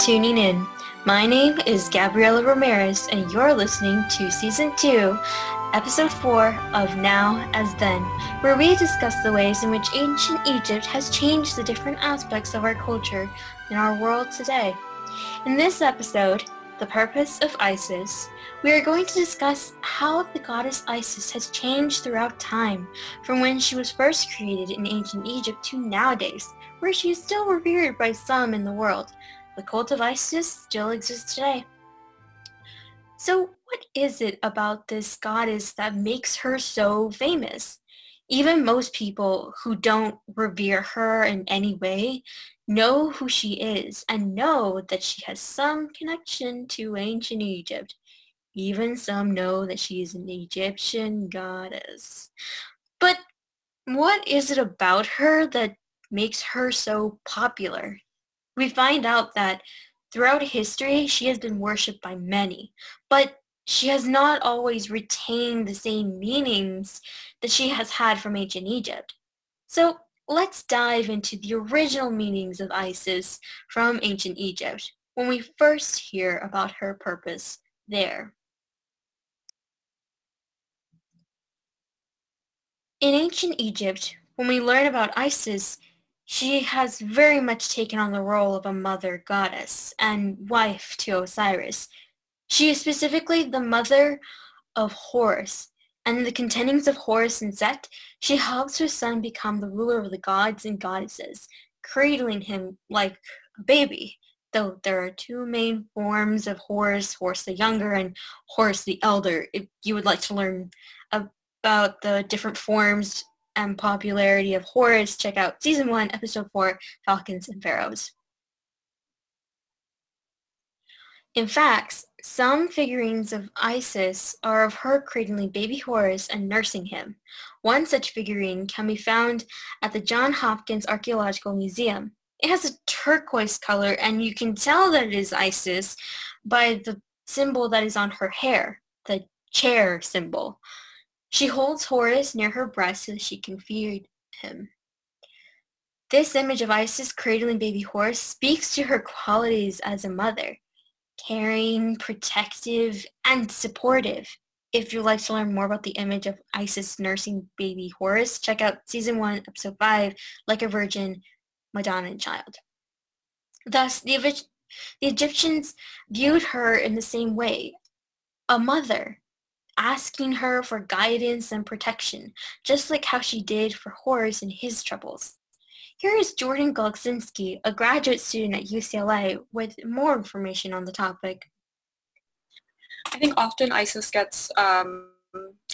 tuning in. My name is Gabriela Ramirez, and you're listening to Season 2, Episode 4 of Now as Then, where we discuss the ways in which ancient Egypt has changed the different aspects of our culture in our world today. In this episode, The Purpose of Isis, we are going to discuss how the goddess Isis has changed throughout time, from when she was first created in ancient Egypt to nowadays, where she is still revered by some in the world. The cult of Isis still exists today. So what is it about this goddess that makes her so famous? Even most people who don't revere her in any way know who she is and know that she has some connection to ancient Egypt. Even some know that she is an Egyptian goddess. But what is it about her that makes her so popular? We find out that throughout history, she has been worshipped by many, but she has not always retained the same meanings that she has had from ancient Egypt. So let's dive into the original meanings of Isis from ancient Egypt when we first hear about her purpose there. In ancient Egypt, when we learn about Isis, she has very much taken on the role of a mother goddess and wife to Osiris. She is specifically the mother of Horus, and in the contendings of Horus and Set, she helps her son become the ruler of the gods and goddesses, cradling him like a baby. Though there are two main forms of Horus, Horus the Younger and Horus the Elder. If you would like to learn about the different forms and popularity of Horus, check out Season 1, Episode 4, Falcons and Pharaohs. In fact, some figurines of Isis are of her cradling baby Horus and nursing him. One such figurine can be found at the Johns Hopkins Archaeological Museum. It has a turquoise color and you can tell that it is Isis by the symbol that is on her hair, the chair symbol. She holds Horus near her breast so that she can feed him. This image of Isis cradling baby Horus speaks to her qualities as a mother, caring, protective, and supportive. If you'd like to learn more about the image of Isis nursing baby Horus, check out season 1, episode 5, Like a Virgin, Madonna and Child. Thus, the, the Egyptians viewed her in the same way, a mother, asking her for guidance and protection, just like how she did for Horus in his troubles. Here is Jordan Golczynski, a graduate student at UCLA, with more information on the topic. I think often ISIS gets um,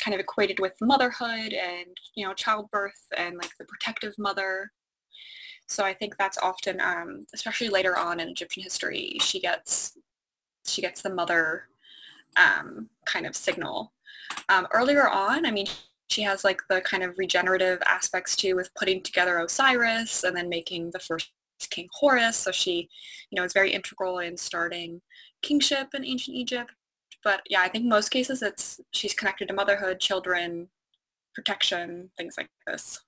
kind of equated with motherhood and, you know, childbirth and like the protective mother. So I think that's often, um, especially later on in Egyptian history, she gets she gets the mother um, kind of signal. Um, earlier on, I mean, she has like the kind of regenerative aspects too with putting together Osiris and then making the first king Horus. So she, you know, is very integral in starting kingship in ancient Egypt. But yeah, I think most cases it's she's connected to motherhood, children, protection, things like this.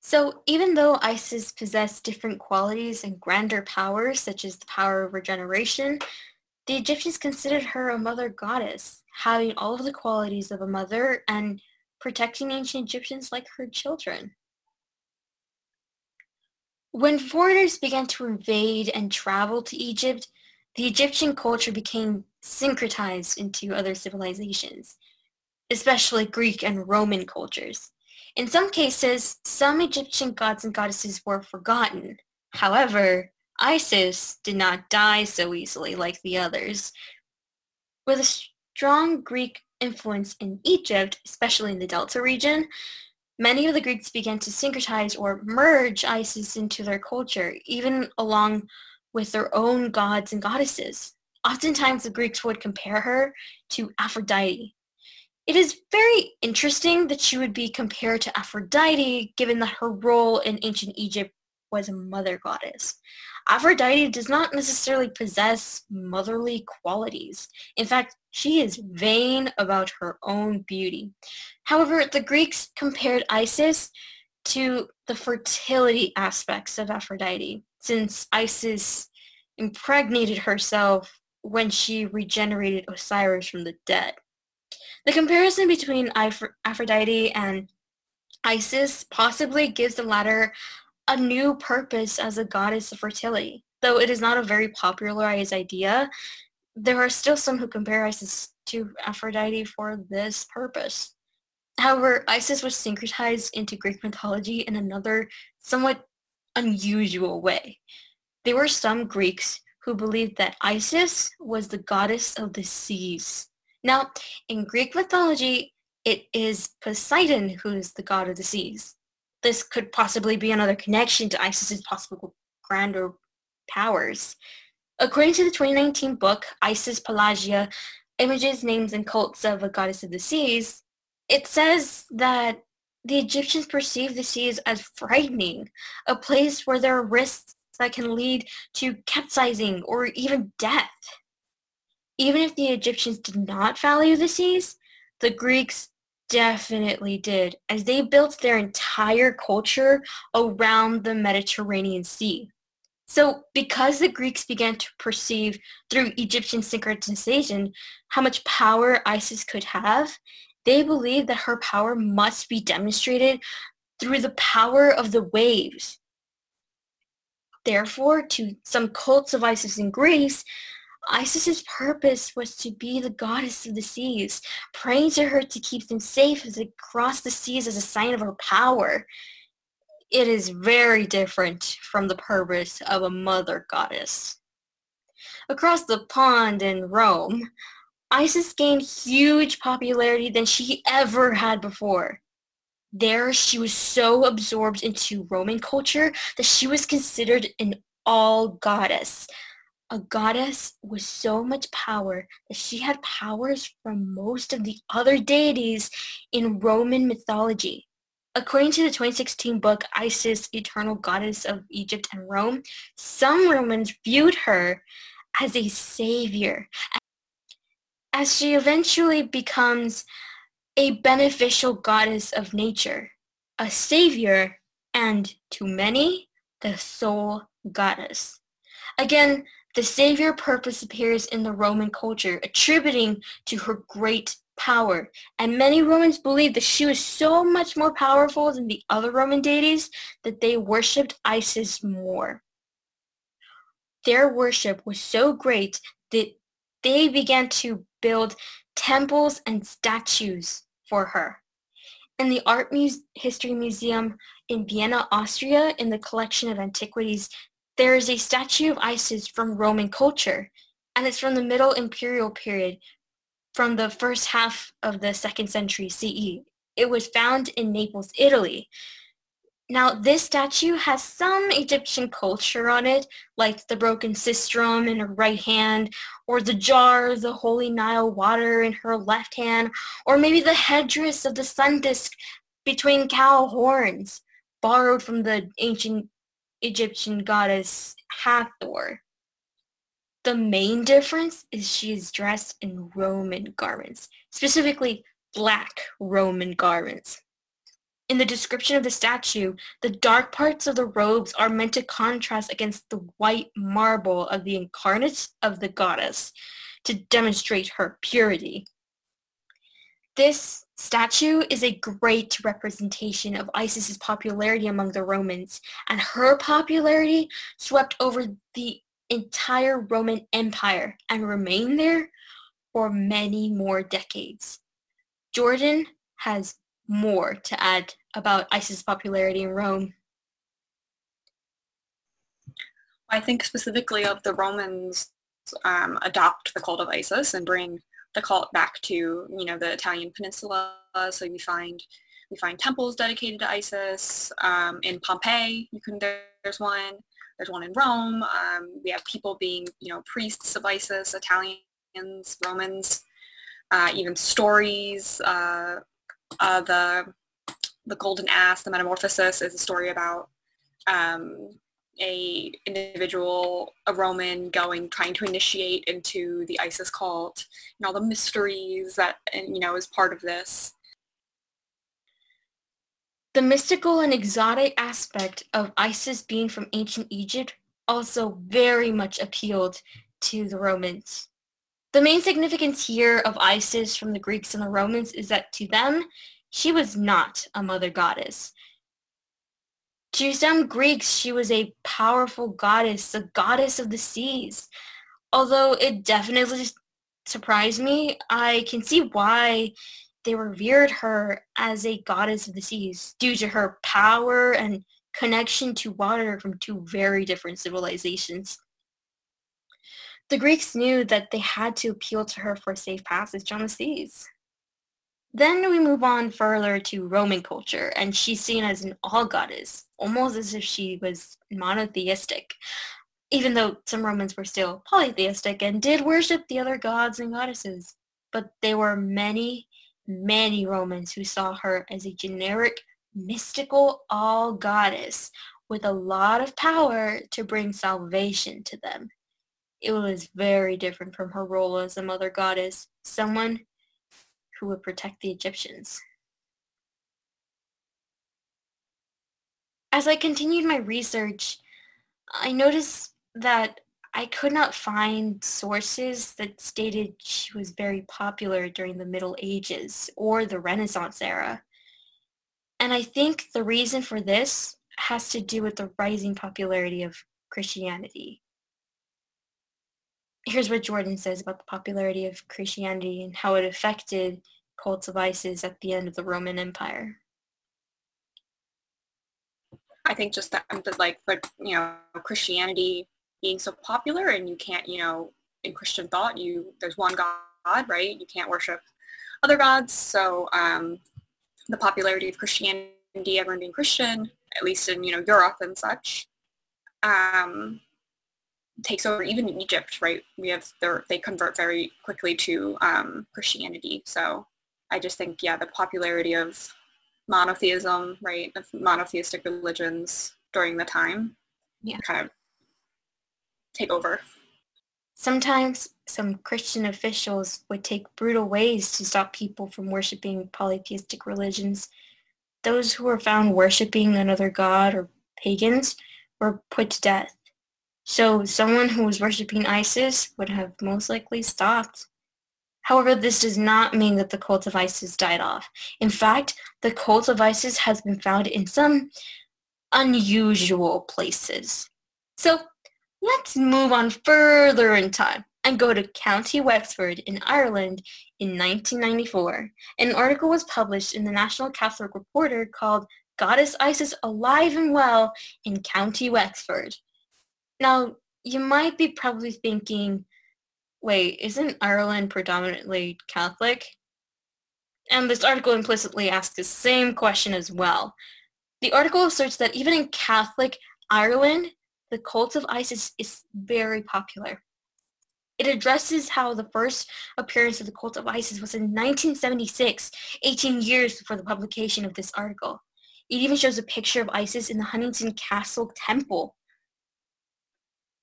So even though Isis possessed different qualities and grander powers, such as the power of regeneration, the Egyptians considered her a mother goddess, having all of the qualities of a mother and protecting ancient Egyptians like her children. When foreigners began to invade and travel to Egypt, the Egyptian culture became syncretized into other civilizations, especially Greek and Roman cultures. In some cases, some Egyptian gods and goddesses were forgotten. However, Isis did not die so easily like the others. With a strong Greek influence in Egypt, especially in the Delta region, many of the Greeks began to syncretize or merge Isis into their culture, even along with their own gods and goddesses. Oftentimes the Greeks would compare her to Aphrodite. It is very interesting that she would be compared to Aphrodite given that her role in ancient Egypt was a mother goddess. Aphrodite does not necessarily possess motherly qualities. In fact, she is vain about her own beauty. However, the Greeks compared Isis to the fertility aspects of Aphrodite, since Isis impregnated herself when she regenerated Osiris from the dead. The comparison between Aphrodite and Isis possibly gives the latter a new purpose as a goddess of fertility. Though it is not a very popularized idea, there are still some who compare Isis to Aphrodite for this purpose. However, Isis was syncretized into Greek mythology in another somewhat unusual way. There were some Greeks who believed that Isis was the goddess of the seas. Now, in Greek mythology, it is Poseidon who is the god of the seas. This could possibly be another connection to Isis's possible grander powers. According to the 2019 book, Isis Pelagia, Images, Names, and Cults of a Goddess of the Seas, it says that the Egyptians perceived the seas as frightening, a place where there are risks that can lead to capsizing or even death. Even if the Egyptians did not value the seas, the Greeks definitely did, as they built their entire culture around the Mediterranean Sea. So because the Greeks began to perceive through Egyptian syncretization how much power Isis could have, they believed that her power must be demonstrated through the power of the waves. Therefore, to some cults of Isis in Greece, Isis's purpose was to be the goddess of the seas, praying to her to keep them safe as they cross the seas as a sign of her power. It is very different from the purpose of a mother goddess. Across the pond in Rome, Isis gained huge popularity than she ever had before. There, she was so absorbed into Roman culture that she was considered an all goddess, a goddess with so much power that she had powers from most of the other deities in Roman mythology. According to the 2016 book Isis, Eternal Goddess of Egypt and Rome, some Romans viewed her as a savior, as she eventually becomes a beneficial goddess of nature, a savior, and to many, the sole goddess. Again, the savior purpose appears in the Roman culture, attributing to her great power. And many Romans believed that she was so much more powerful than the other Roman deities that they worshipped Isis more. Their worship was so great that they began to build temples and statues for her. In the Art Muse- History Museum in Vienna, Austria, in the collection of antiquities, there is a statue of Isis from Roman culture, and it's from the Middle Imperial period, from the first half of the second century CE. It was found in Naples, Italy. Now, this statue has some Egyptian culture on it, like the broken sistrum in her right hand, or the jar of the holy Nile water in her left hand, or maybe the headdress of the sun disk between cow horns, borrowed from the ancient Egyptian goddess Hathor. The main difference is she is dressed in Roman garments, specifically black Roman garments. In the description of the statue, the dark parts of the robes are meant to contrast against the white marble of the incarnate of the goddess to demonstrate her purity. This statue is a great representation of Isis's popularity among the Romans, and her popularity swept over the entire Roman Empire and remained there for many more decades. Jordan has more to add about Isis's popularity in Rome. I think specifically of the Romans um, adopt the cult of Isis and bring the cult back to you know the Italian peninsula. So we find we find temples dedicated to Isis um, in Pompeii. You can there's one. There's one in Rome. Um, we have people being you know priests of Isis, Italians, Romans. Uh, even stories. Uh, uh, the the Golden Ass, the Metamorphosis, is a story about um, a individual, a Roman, going trying to initiate into the ISIS cult and all the mysteries that you know is part of this. The mystical and exotic aspect of Isis being from ancient Egypt also very much appealed to the Romans. The main significance here of Isis from the Greeks and the Romans is that to them, she was not a mother goddess. To some Greeks, she was a powerful goddess, a goddess of the seas. Although it definitely surprised me, I can see why they revered her as a goddess of the seas due to her power and connection to water from two very different civilizations. The Greeks knew that they had to appeal to her for safe passage on the seas. Then we move on further to Roman culture, and she's seen as an all-goddess, almost as if she was monotheistic, even though some Romans were still polytheistic and did worship the other gods and goddesses. But there were many, many Romans who saw her as a generic, mystical all-goddess with a lot of power to bring salvation to them it was very different from her role as a mother goddess, someone who would protect the Egyptians. As I continued my research, I noticed that I could not find sources that stated she was very popular during the Middle Ages or the Renaissance era. And I think the reason for this has to do with the rising popularity of Christianity here's what Jordan says about the popularity of Christianity and how it affected cults of Isis at the end of the Roman Empire. I think just that, like, but you know, Christianity being so popular, and you can't, you know, in Christian thought, you there's one God, right? You can't worship other gods. So um, the popularity of Christianity, everyone being Christian, at least in you know Europe and such, um, takes over even in Egypt, right? We have they convert very quickly to um, Christianity. So I just think, yeah, the popularity of monotheism, right, of monotheistic religions during the time, yeah, kind of take over. Sometimes some Christian officials would take brutal ways to stop people from worshiping polytheistic religions. Those who were found worshiping another god or pagans were put to death. So someone who was worshipping Isis would have most likely stopped. However, this does not mean that the cult of Isis died off. In fact, the cult of Isis has been found in some unusual places. So let's move on further in time and go to County Wexford in Ireland in 1994. An article was published in the National Catholic Reporter called Goddess Isis Alive and Well in County Wexford. Now, you might be probably thinking, wait, isn't Ireland predominantly Catholic? And this article implicitly asks the same question as well. The article asserts that even in Catholic Ireland, the cult of Isis is very popular. It addresses how the first appearance of the cult of Isis was in 1976, 18 years before the publication of this article. It even shows a picture of Isis in the Huntington Castle Temple,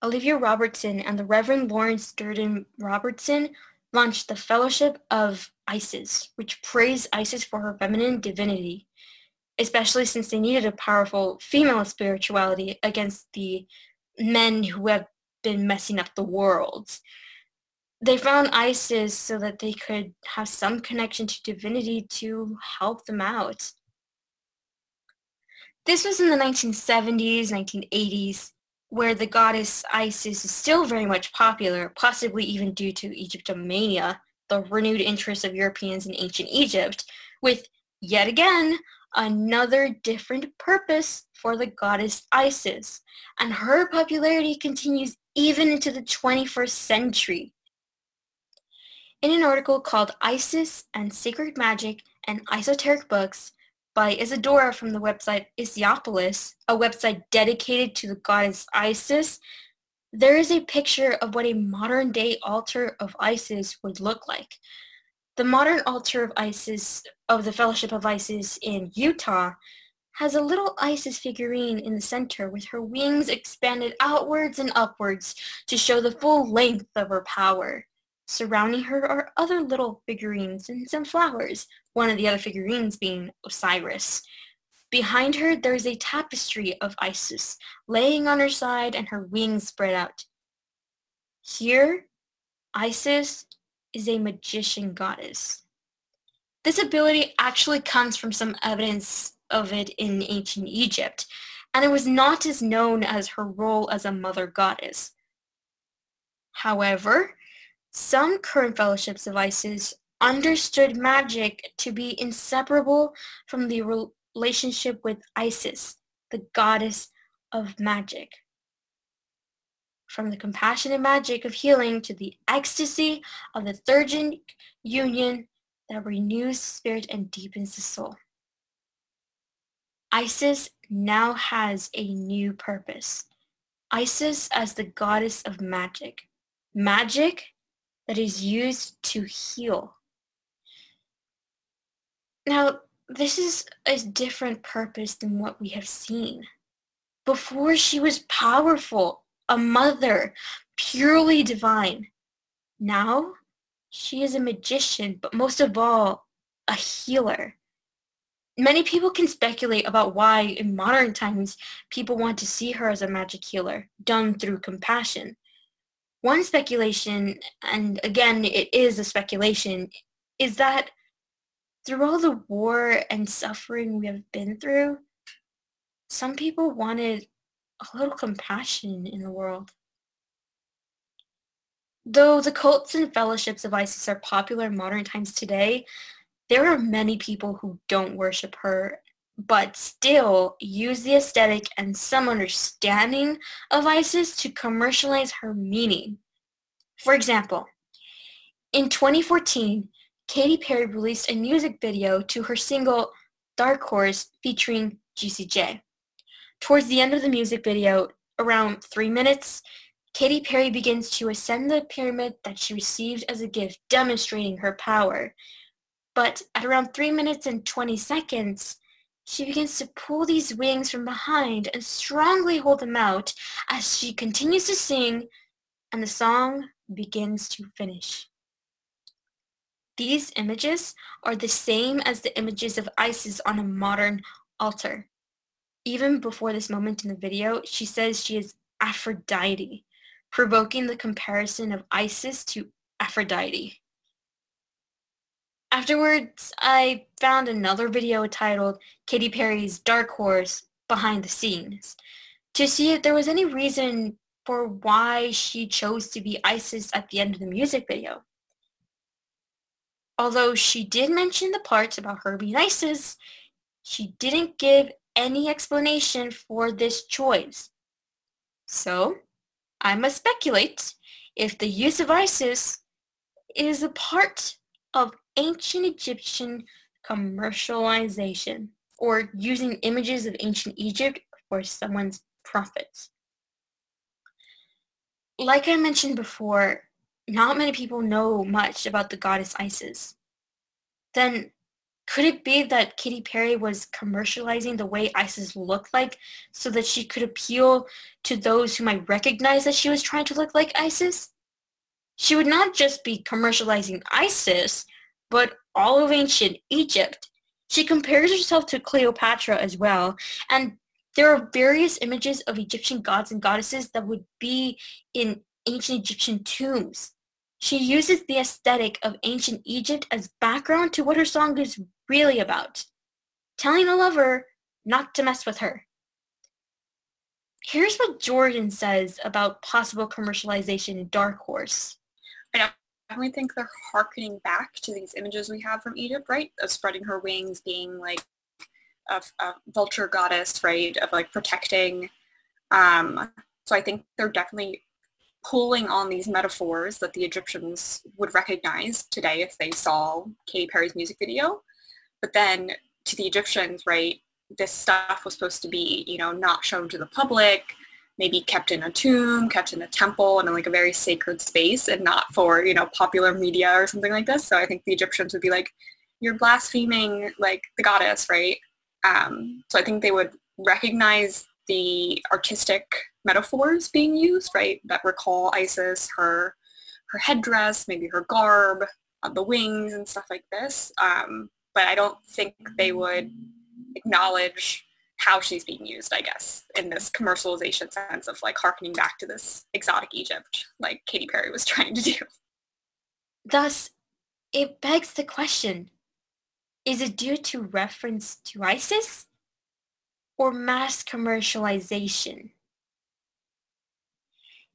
Olivia Robertson and the Reverend Lawrence Durdin Robertson launched the Fellowship of Isis, which praised Isis for her feminine divinity, especially since they needed a powerful female spirituality against the men who have been messing up the world. They found Isis so that they could have some connection to divinity to help them out. This was in the 1970s, 1980s, where the goddess Isis is still very much popular, possibly even due to Egyptomania, the renewed interest of Europeans in ancient Egypt, with yet again another different purpose for the goddess Isis. And her popularity continues even into the 21st century. In an article called Isis and Sacred Magic and Esoteric Books, by Isidora from the website Isiopolis, a website dedicated to the goddess Isis, there is a picture of what a modern-day altar of Isis would look like. The modern altar of Isis, of the Fellowship of Isis in Utah, has a little Isis figurine in the center with her wings expanded outwards and upwards to show the full length of her power. Surrounding her are other little figurines and some flowers, one of the other figurines being Osiris. Behind her, there is a tapestry of Isis, laying on her side and her wings spread out. Here, Isis is a magician goddess. This ability actually comes from some evidence of it in ancient Egypt, and it was not as known as her role as a mother goddess. However, some current fellowships of Isis understood magic to be inseparable from the relationship with Isis, the goddess of magic. From the compassionate magic of healing to the ecstasy of the theurgic union that renews spirit and deepens the soul. Isis now has a new purpose. Isis as the goddess of magic. Magic that is used to heal. Now, this is a different purpose than what we have seen. Before she was powerful, a mother, purely divine. Now, she is a magician, but most of all, a healer. Many people can speculate about why in modern times people want to see her as a magic healer, done through compassion. One speculation, and again it is a speculation, is that through all the war and suffering we have been through, some people wanted a little compassion in the world. Though the cults and fellowships of Isis are popular in modern times today, there are many people who don't worship her but still use the aesthetic and some understanding of Isis to commercialize her meaning. For example, in 2014, Katy Perry released a music video to her single Dark Horse featuring Juicy J. Towards the end of the music video, around three minutes, Katy Perry begins to ascend the pyramid that she received as a gift, demonstrating her power. But at around 3 minutes and 20 seconds, she begins to pull these wings from behind and strongly hold them out as she continues to sing and the song begins to finish. These images are the same as the images of Isis on a modern altar. Even before this moment in the video, she says she is Aphrodite, provoking the comparison of Isis to Aphrodite. Afterwards, I found another video titled Katy Perry's Dark Horse Behind the Scenes to see if there was any reason for why she chose to be Isis at the end of the music video. Although she did mention the parts about her being Isis, she didn't give any explanation for this choice. So, I must speculate if the use of Isis is a part of ancient Egyptian commercialization or using images of ancient Egypt for someone's profits. Like I mentioned before, not many people know much about the goddess Isis. Then could it be that Katy Perry was commercializing the way Isis looked like so that she could appeal to those who might recognize that she was trying to look like Isis? She would not just be commercializing Isis, but all of ancient Egypt. She compares herself to Cleopatra as well, and there are various images of Egyptian gods and goddesses that would be in ancient Egyptian tombs. She uses the aesthetic of ancient Egypt as background to what her song is really about, telling a lover not to mess with her. Here's what Jordan says about possible commercialization in Dark Horse. I definitely think they're harkening back to these images we have from Egypt, right? Of spreading her wings, being like a, a vulture goddess, right? Of like protecting. Um, so I think they're definitely pulling on these metaphors that the Egyptians would recognize today if they saw Katy Perry's music video. But then to the Egyptians, right, this stuff was supposed to be, you know, not shown to the public, maybe kept in a tomb, kept in a temple, and in like a very sacred space and not for, you know, popular media or something like this. So I think the Egyptians would be like, you're blaspheming like the goddess, right? Um, so I think they would recognize the artistic metaphors being used, right, that recall Isis, her her headdress, maybe her garb, uh, the wings and stuff like this. Um, but I don't think they would acknowledge how she's being used, I guess, in this commercialization sense of like harkening back to this exotic Egypt, like Katy Perry was trying to do. Thus, it begs the question, is it due to reference to ISIS or mass commercialization?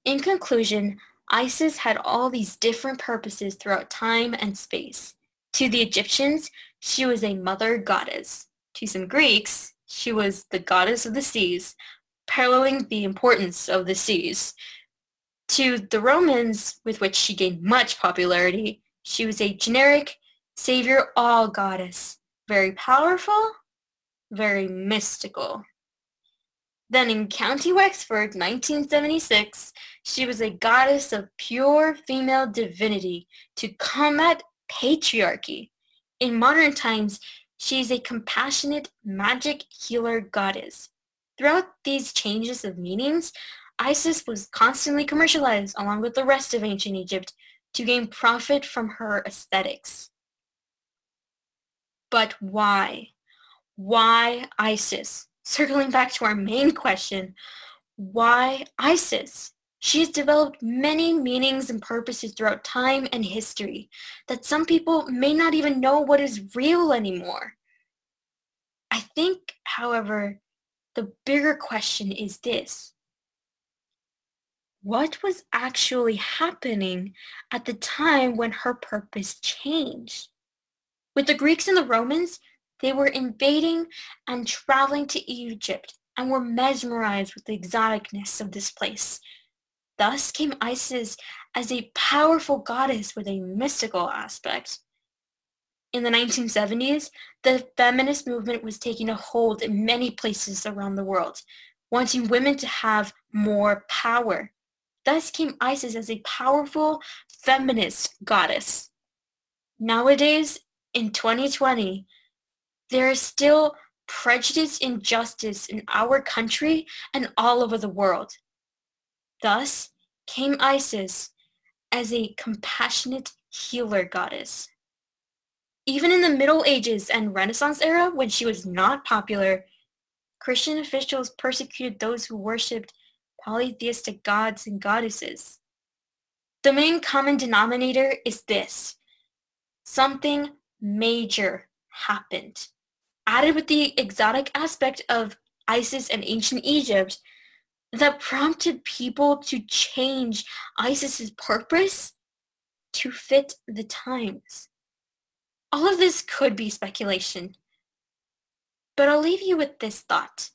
In conclusion, Isis had all these different purposes throughout time and space. To the Egyptians, she was a mother goddess. To some Greeks, she was the goddess of the seas, paralleling the importance of the seas. To the Romans, with which she gained much popularity, she was a generic savior all goddess, very powerful, very mystical. Then in County Wexford, 1976, she was a goddess of pure female divinity to combat patriarchy. In modern times, she is a compassionate magic healer goddess. Throughout these changes of meanings, Isis was constantly commercialized along with the rest of ancient Egypt to gain profit from her aesthetics. But why? Why Isis? Circling back to our main question, why Isis? She has developed many meanings and purposes throughout time and history that some people may not even know what is real anymore. I think, however, the bigger question is this. What was actually happening at the time when her purpose changed? With the Greeks and the Romans, they were invading and traveling to Egypt and were mesmerized with the exoticness of this place Thus came Isis as a powerful goddess with a mystical aspect. In the 1970s, the feminist movement was taking a hold in many places around the world, wanting women to have more power. Thus came Isis as a powerful feminist goddess. Nowadays, in 2020, there is still prejudice and injustice in our country and all over the world. Thus came Isis as a compassionate healer goddess. Even in the Middle Ages and Renaissance era, when she was not popular, Christian officials persecuted those who worshipped polytheistic gods and goddesses. The main common denominator is this. Something major happened. Added with the exotic aspect of Isis and ancient Egypt, that prompted people to change ISIS's purpose to fit the times. All of this could be speculation, but I'll leave you with this thought.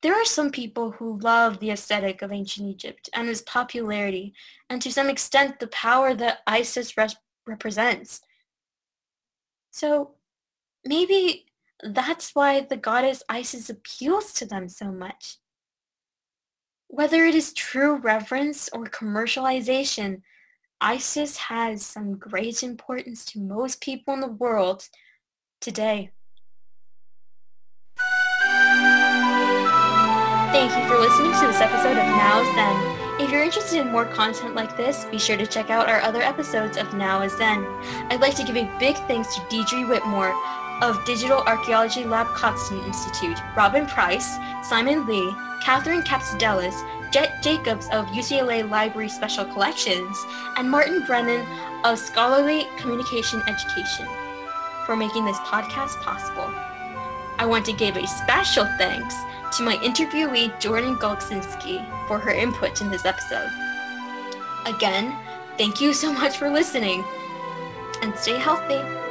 There are some people who love the aesthetic of ancient Egypt and its popularity, and to some extent the power that Isis re- represents. So maybe that's why the goddess Isis appeals to them so much. Whether it is true reverence or commercialization, ISIS has some great importance to most people in the world today. Thank you for listening to this episode of Now As Then. If you're interested in more content like this, be sure to check out our other episodes of Now is Then. I'd like to give a big thanks to Deidre Whitmore of Digital Archaeology Lab Cotsen Institute, Robin Price, Simon Lee, Catherine Capsidelis, Jet Jacobs of UCLA Library Special Collections, and Martin Brennan of Scholarly Communication Education for making this podcast possible. I want to give a special thanks to my interviewee Jordan Golczynski for her input in this episode. Again, thank you so much for listening and stay healthy.